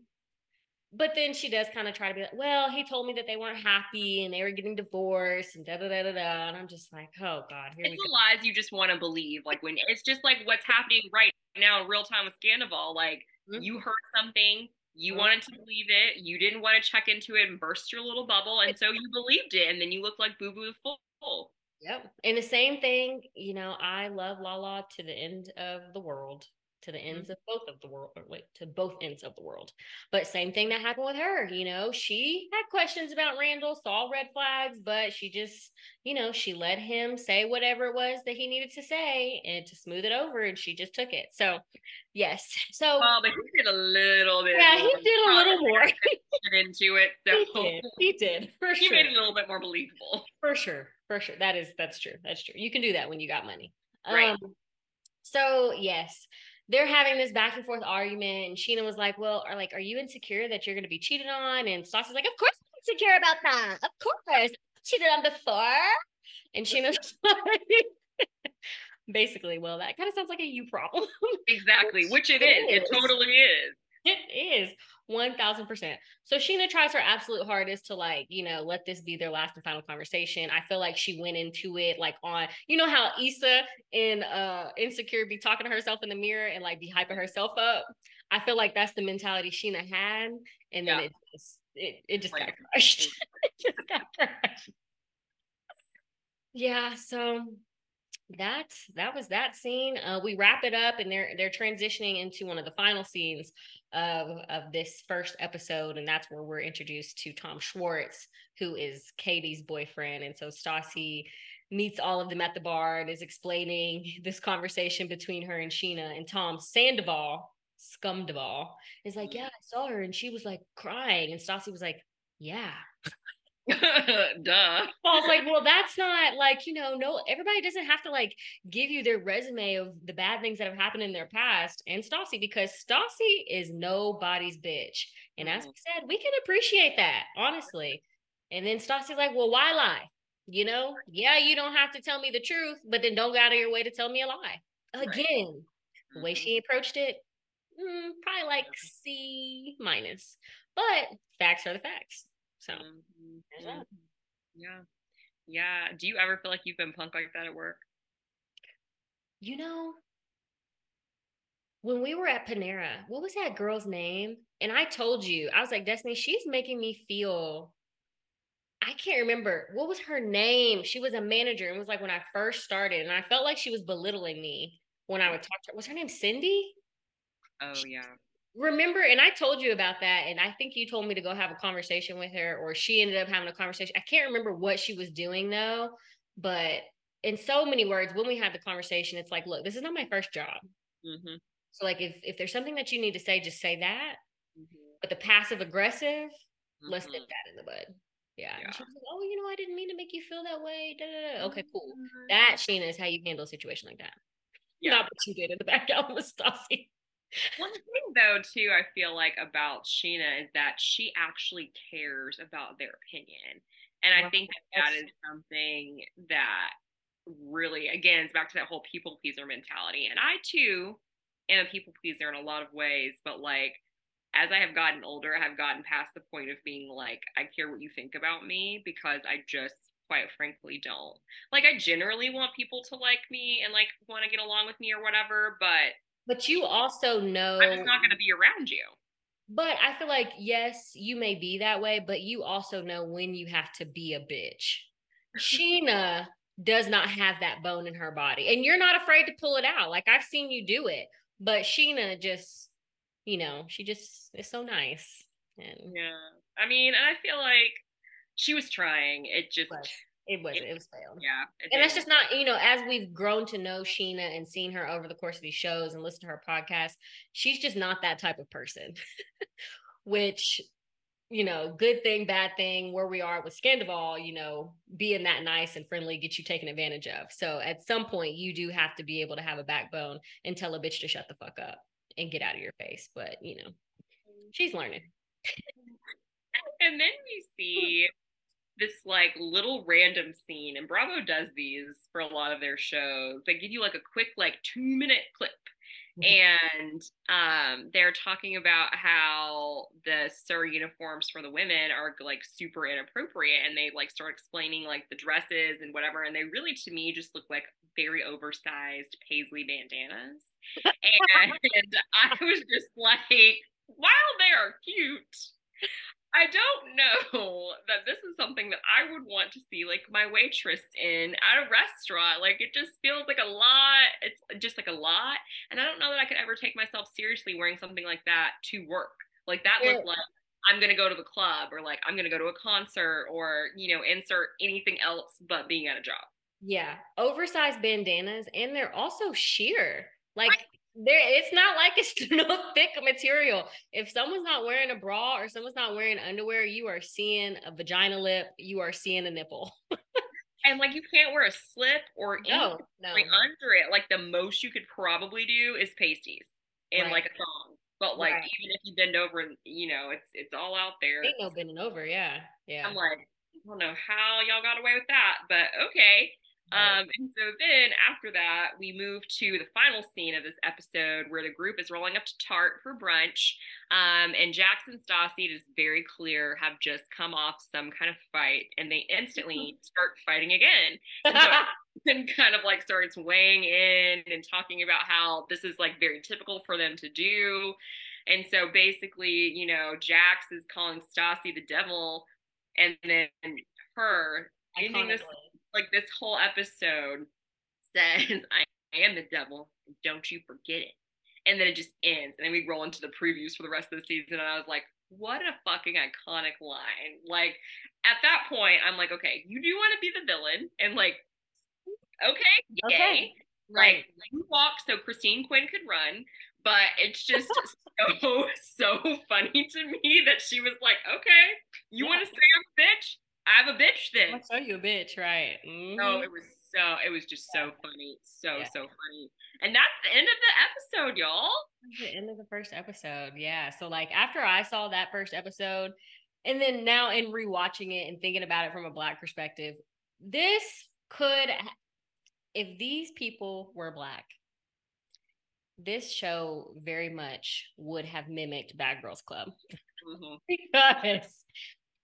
B: But then she does kind of try to be like, well, he told me that they weren't happy and they were getting divorced and da da da da da. And I'm just like, oh God,
C: here it's the lies you just want to believe. Like when it's just like what's happening right now in real time with Scandoval. Like mm-hmm. you heard something, you mm-hmm. wanted to believe it, you didn't want to check into it and burst your little bubble, and so you believed it, and then you look like boo boo full.
B: Yep. And the same thing, you know, I love Lala to the end of the world, to the ends mm-hmm. of both of the world, or wait, to both ends of the world. But same thing that happened with her, you know, she had questions about Randall, saw red flags, but she just, you know, she let him say whatever it was that he needed to say and to smooth it over, and she just took it. So, yes. So,
C: oh, but he did a little bit.
B: Yeah, he did a little more
C: into it. So.
B: He did. He did. For
C: he
B: sure.
C: made it a little bit more believable.
B: For sure for sure. That is that's true. That's true. You can do that when you got money. Right. Um, so yes, they're having this back and forth argument, and Scheana was like, "Well, are like, are you insecure that you're going to be cheated on?" And Stassi's like, "Of course I'm insecure about that. Of course, cheated on before." And Scheana's like, basically, well, that kind of sounds like a you problem.
C: exactly, which it, it is. is. It totally is.
B: It is. 1000%. So Scheana tries her absolute hardest to like, you know, let this be their last and final conversation. I feel like she went into it like on, you know how Issa in uh Insecure be talking to herself in the mirror and like be hyping herself up. I feel like that's the mentality Scheana had and then yeah. it just it, it just got crushed. it just got crushed. Yeah, so that that was that scene. Uh, we wrap it up, and they're they're transitioning into one of the final scenes of of this first episode, and that's where we're introduced to Tom Schwartz, who is Katie's boyfriend, and so Stassi meets all of them at the bar and is explaining this conversation between her and Scheana. And Tom Sandoval, Scumdoval, is like, mm. yeah, I saw her, and she was like crying, and Stassi was like, yeah.
C: Duh. I
B: was like, well, that's not like, you know, no, everybody doesn't have to like give you their resume of the bad things that have happened in their past and Stassi, because Stassi is nobody's bitch. And as we said, we can appreciate that, honestly. And then Stassi's like, well, why lie? You know, yeah, you don't have to tell me the truth, but then don't go out of your way to tell me a lie. Again, right. the way she mm-hmm. approached it, mm, probably like C minus, but facts are the facts. So mm-hmm.
C: yeah. Yeah. Do you ever feel like you've been punked like that at work?
B: You know, when we were at Panera, what was that girl's name? And I told you, I was like, Destiny, she's making me feel. I can't remember what was her name. She was a manager and was like when I first started, and I felt like she was belittling me when I would talk to her. Was her name Cindy?
C: Oh yeah
B: remember and i told you about that and i think you told me to go have a conversation with her or she ended up having a conversation i can't remember what she was doing though but in so many words when we had the conversation it's like look this is not my first job mm-hmm. so like if if there's something that you need to say just say that mm-hmm. but the passive aggressive mm-hmm. let's nip that in the bud yeah. yeah. she was like, oh, you know, I didn't mean to make you feel that way. Da, da, da. Okay, cool. Mm-hmm. That, Scheana, is how you handle a situation like that. Yeah. Not what you did in the back out with Stassi.
C: One thing, though, too, I feel like about Scheana is that she actually cares about their opinion. And I think that that is something that really, again, it's back to that whole people pleaser mentality. And I, too, am a people pleaser in a lot of ways, but like, as I have gotten older, I have gotten past the point of being like, I care what you think about me because I just quite frankly don't. Like, I generally want people to like me and like want to get along with me or whatever, but
B: but you also know
C: I'm just not going to be around you.
B: But I feel like yes, you may be that way, but you also know when you have to be a bitch. Scheana does not have that bone in her body, and you're not afraid to pull it out. Like I've seen you do it, but Scheana just, you know, she just is so nice. And
C: yeah, I mean, and I feel like she was trying. It just
B: it was it was failed.
C: Yeah.
B: And that's just not, you know, as we've grown to know Scheana and seen her over the course of these shows and listen to her podcast, she's just not that type of person. Which, you know, good thing, bad thing, where we are with Scandoval, you know, being that nice and friendly get you taken advantage of. So at some point you do have to be able to have a backbone and tell a bitch to shut the fuck up and get out of your face. But you know, she's learning.
C: and then you see this like little random scene, and Bravo does these for a lot of their shows. They give you like a quick, like two minute clip. Mm-hmm. And um, they're talking about how the SUR uniforms for the women are like super inappropriate, and they like start explaining like the dresses and whatever, and they really, to me, just look like very oversized paisley bandanas. and I was just like, while they are cute, I don't know that this is something that I would want to see like my waitress in at a restaurant. Like it just feels like a lot. It's just like a lot. And I don't know that I could ever take myself seriously wearing something like that to work. Like that yeah. looked like I'm gonna go to the club or like I'm gonna go to a concert or you know, insert anything else but being at a job.
B: Yeah. Oversized bandanas and they're also sheer. Like there it's not like it's no thick material. If someone's not wearing a bra or someone's not wearing underwear, you are seeing a vagina lip, you are seeing a nipple.
C: and like you can't wear a slip or no, no. under it. Like the most you could probably do is pasties and right. like a thong. But like right. even if you bend over and you know, it's it's all out there.
B: Ain't no bending over, yeah. Yeah.
C: I'm like, I don't know how y'all got away with that, but okay. Um, and so then after that, we move to the final scene of this episode where the group is rolling up to Tart for brunch. Um, and Jax and Stassi, it is very clear, have just come off some kind of fight and they instantly start fighting again. And, so and kind of like starts weighing in and talking about how this is like very typical for them to do. And so basically, you know, Jax is calling Stassi the devil, and then her ending this like this whole episode says, I, I am the devil, don't you forget it. And then it just ends. And then we roll into the previews for the rest of the season. And I was like, what a fucking iconic line. Like at that point, I'm like, okay, you do want to be the villain. And like, okay, yay. Okay. Right. Like you walk so Christine Quinn could run. But it's just so, so funny to me that she was like, okay, you yeah. want to say I'm a bitch? I have a bitch then.
B: I'll show you a bitch, right?
C: Mm-hmm. No, it was so it was just so funny. So, yeah. so funny. And that's the end of the episode, y'all.
B: The end of the first episode. Yeah. So like after I saw that first episode, and then now in rewatching it and thinking about it from a black perspective, this could if these people were black, this show very much would have mimicked Bad Girls Club. Mm-hmm. because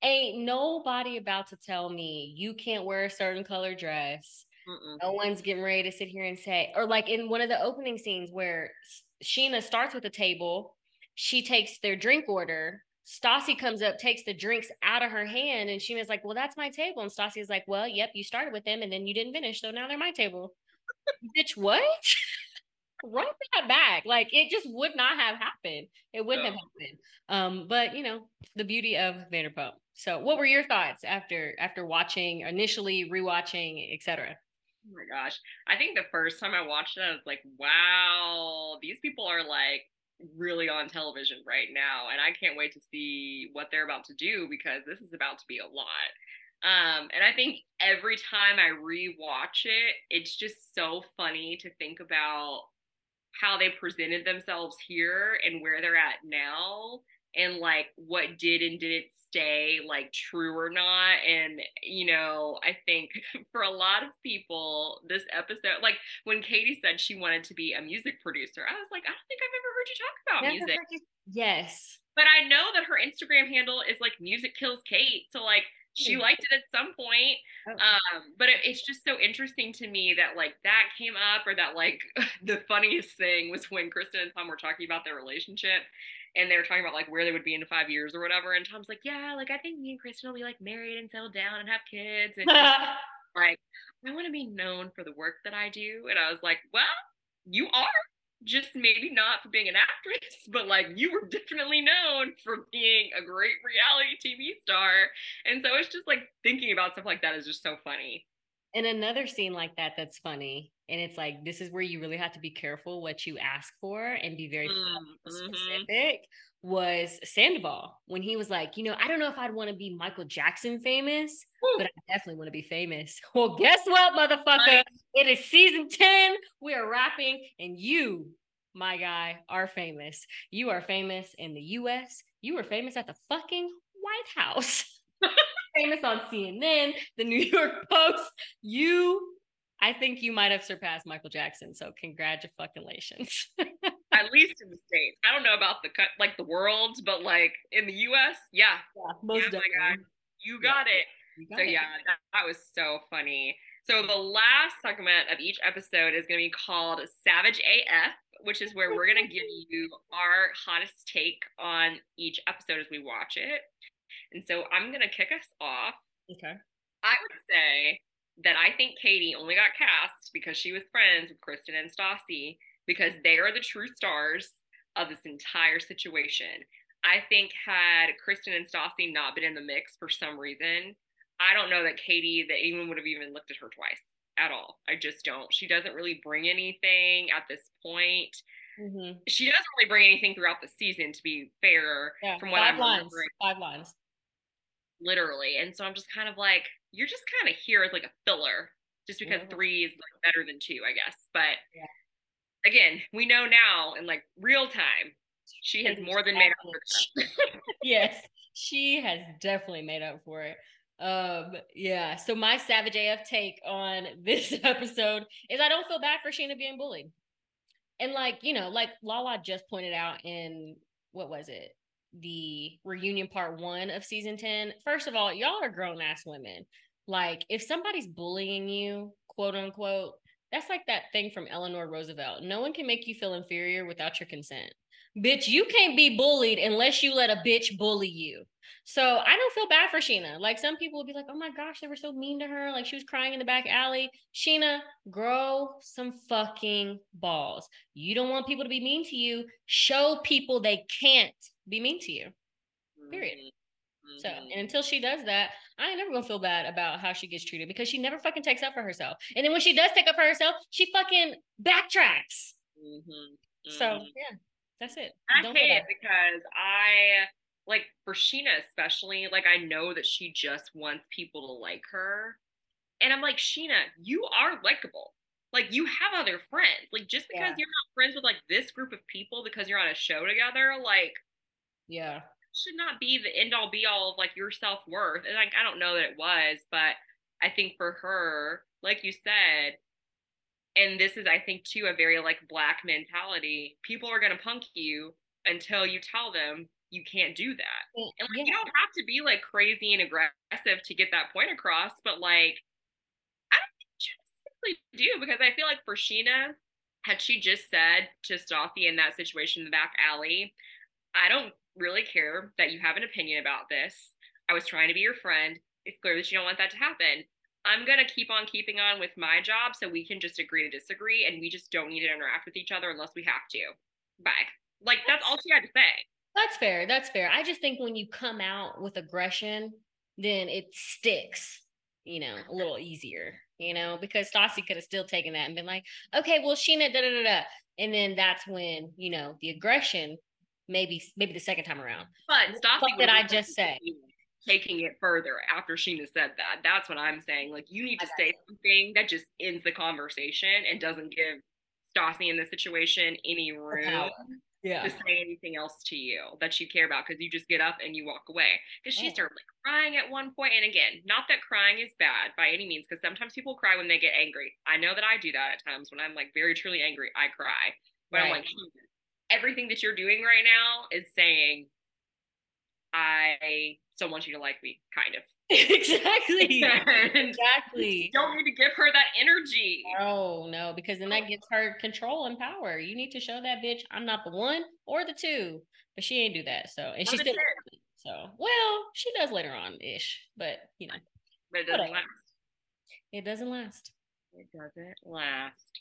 B: ain't nobody about to tell me you can't wear a certain color dress. Mm-mm. No one's getting ready to sit here and say, or like in one of the opening scenes where Scheana starts with a table, she takes their drink order. Stassi comes up, takes the drinks out of her hand, and Scheana's like, Well, that's my table. And Stassi's like, Well, yep, you started with them and then you didn't finish. So now they're my table. Bitch, what? Run that back. Like it just would not have happened. It wouldn't no. have happened. Um, but you know, the beauty of Vanderpump. So, what were your thoughts after after watching initially, rewatching, etc.?
C: Oh my gosh, I think the first time I watched it, I was like, "Wow, these people are like really on television right now, and I can't wait to see what they're about to do because this is about to be a lot." Um, and I think every time I rewatch it, it's just so funny to think about how they presented themselves here and where they're at now and like what did and didn't stay like true or not. And you know i think for a lot of people this episode like when katie said she wanted to be a music producer i was like i don't think i've ever heard you talk about music.
B: yes.
C: But i know that her instagram handle is like music kills kate. So like she hmm. liked it at some point. Oh. um but it, it's just so interesting to me that like that came up or that like the funniest thing was when kristen and tom were talking about their relationship and they were talking about like where they would be in five years or whatever. And Tom's like, yeah, like I think me and Kristen will be like married and settled down and have kids. And like, I want to be known for the work that I do. And I was like, well, you are just maybe not for being an actress, but like you were definitely known for being a great reality TV star. And so it's just like thinking about stuff like that is just so funny.
B: And another scene like that that's funny and it's like this is where you really have to be careful what you ask for and be very mm-hmm. specific was sandoval when he was like you know i don't know if i'd want to be michael jackson famous Woo. but i definitely want to be famous. Well guess what motherfucker? It is season 10 we are rapping and you my guy are famous. You are famous in the us you are famous at the fucking white house famous on CNN, the New York Post. You I think you might have surpassed Michael Jackson. So congratulations.
C: At least in the States. I don't know about the cut like the world, but like in the US, yeah. Yeah, most yeah, definitely. My God. You got yeah. it. You got so it. yeah, that, that was so funny. So the last segment of each episode is going to be called Savage AF, which is where we're going to give you our hottest take on each episode as we watch it. And so I'm going to kick us off.
B: Okay.
C: I would say that I think Katie only got cast because she was friends with Kristen and Stassi because they are the true stars of this entire situation. I think had Kristen and Stassi not been in the mix for some reason, I don't know that Katie that anyone would have even looked at her twice at all. I just don't. She doesn't really bring anything at this point. Mm-hmm. She doesn't really bring anything throughout the season, to be fair.
B: Yeah, from what five I'm lines, remembering. five lines,
C: literally. And so I'm just kind of like, you're just kind of here as like a filler, just because mm-hmm. three is like better than two, I guess. But yeah. again, we know now in like real time, she has more than made up for
B: it. yes, she has definitely made up for it. Um, yeah. So my Savage AF take on this episode is I don't feel bad for Scheana being bullied. And like, you know, like Lala just pointed out in what was it? The reunion part one of season 10. First of all, y'all are grown ass women. Like, if somebody's bullying you, quote unquote, that's like that thing from Eleanor Roosevelt. No one can make you feel inferior without your consent. Bitch, you can't be bullied unless you let a bitch bully you. So I don't feel bad for Scheana. Like some people would be like, oh my gosh, they were so mean to her. Like she was crying in the back alley. Scheana, grow some fucking balls. You don't want people to be mean to you. Show people they can't be mean to you. Period. Mm-hmm. So, and until she does that, I ain't never gonna feel bad about how she gets treated because she never fucking takes up for herself. And then when she does take up for herself, she fucking backtracks. Mm-hmm. Mm-hmm. So, yeah, that's it.
C: I Don't hate it because I like for Scheana especially, like I know that she just wants people to like her. And I'm like, Scheana, you are likable. Like you have other friends. Like just because yeah. you're not friends with like this group of people because you're on a show together, like
B: yeah.
C: Should not be the end all be all of like your self worth. And like I don't know that it was, but I think for her, like you said, and this is I think too a very like black mentality. People are gonna punk you until you tell them you can't do that. And like, yeah. you don't have to be like crazy and aggressive to get that point across, but like I don't think you do because I feel like for Scheana, had she just said to Stassi in that situation in the back alley, I don't really care that you have an opinion about this. I was trying to be your friend. It's clear that you don't want that to happen. I'm going to keep on keeping on with my job so we can just agree to disagree and we just don't need to interact with each other unless we have to. Bye. Like, that's all she had to say.
B: That's fair. That's fair. I just think when you come out with aggression, then it sticks, you know, a little easier, you know, because Stassi could have still taken that and been like, okay, well, Scheana, da da da da. And then that's when, you know, the aggression, maybe, maybe the second time around.
C: But Stassi,
B: what did I just say?
C: Taking it further after Scheana said that. That's what I'm saying. Like, you need to say something that just ends the conversation and doesn't give Stassi in the situation any room yeah. to say anything else to you that you care about because you just get up and you walk away. Because she oh. started like crying at one point. point, and again, not that crying is bad by any means, because sometimes people cry when they get angry. I know that I do that at times when I'm like very truly angry, I cry. But right. I'm like, hmm, everything that you're doing right now is saying, I still want you to like me, kind of.
B: exactly. exactly.
C: Don't need to give her that energy.
B: Oh no, because then that gives her control and power. You need to show that bitch I'm not the one or the two, but she ain't do that. So and she's still so well, she does later on ish, but you know,
C: but it doesn't last.
B: It doesn't last.
C: It doesn't last.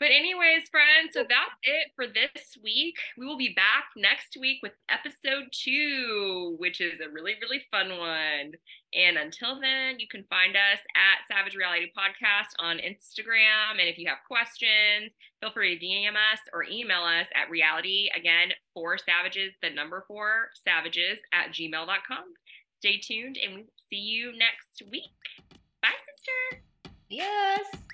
C: But, anyways, friends, so that's it for this week. We will be back next week with episode two, which is a really, really fun one. And until then, you can find us at Savage Reality Podcast on Instagram. And if you have questions, feel free to DM us or email us at reality again for savages, the number four savages at gmail.com. Stay tuned and we'll see you next week. Bye, sister.
B: Yes.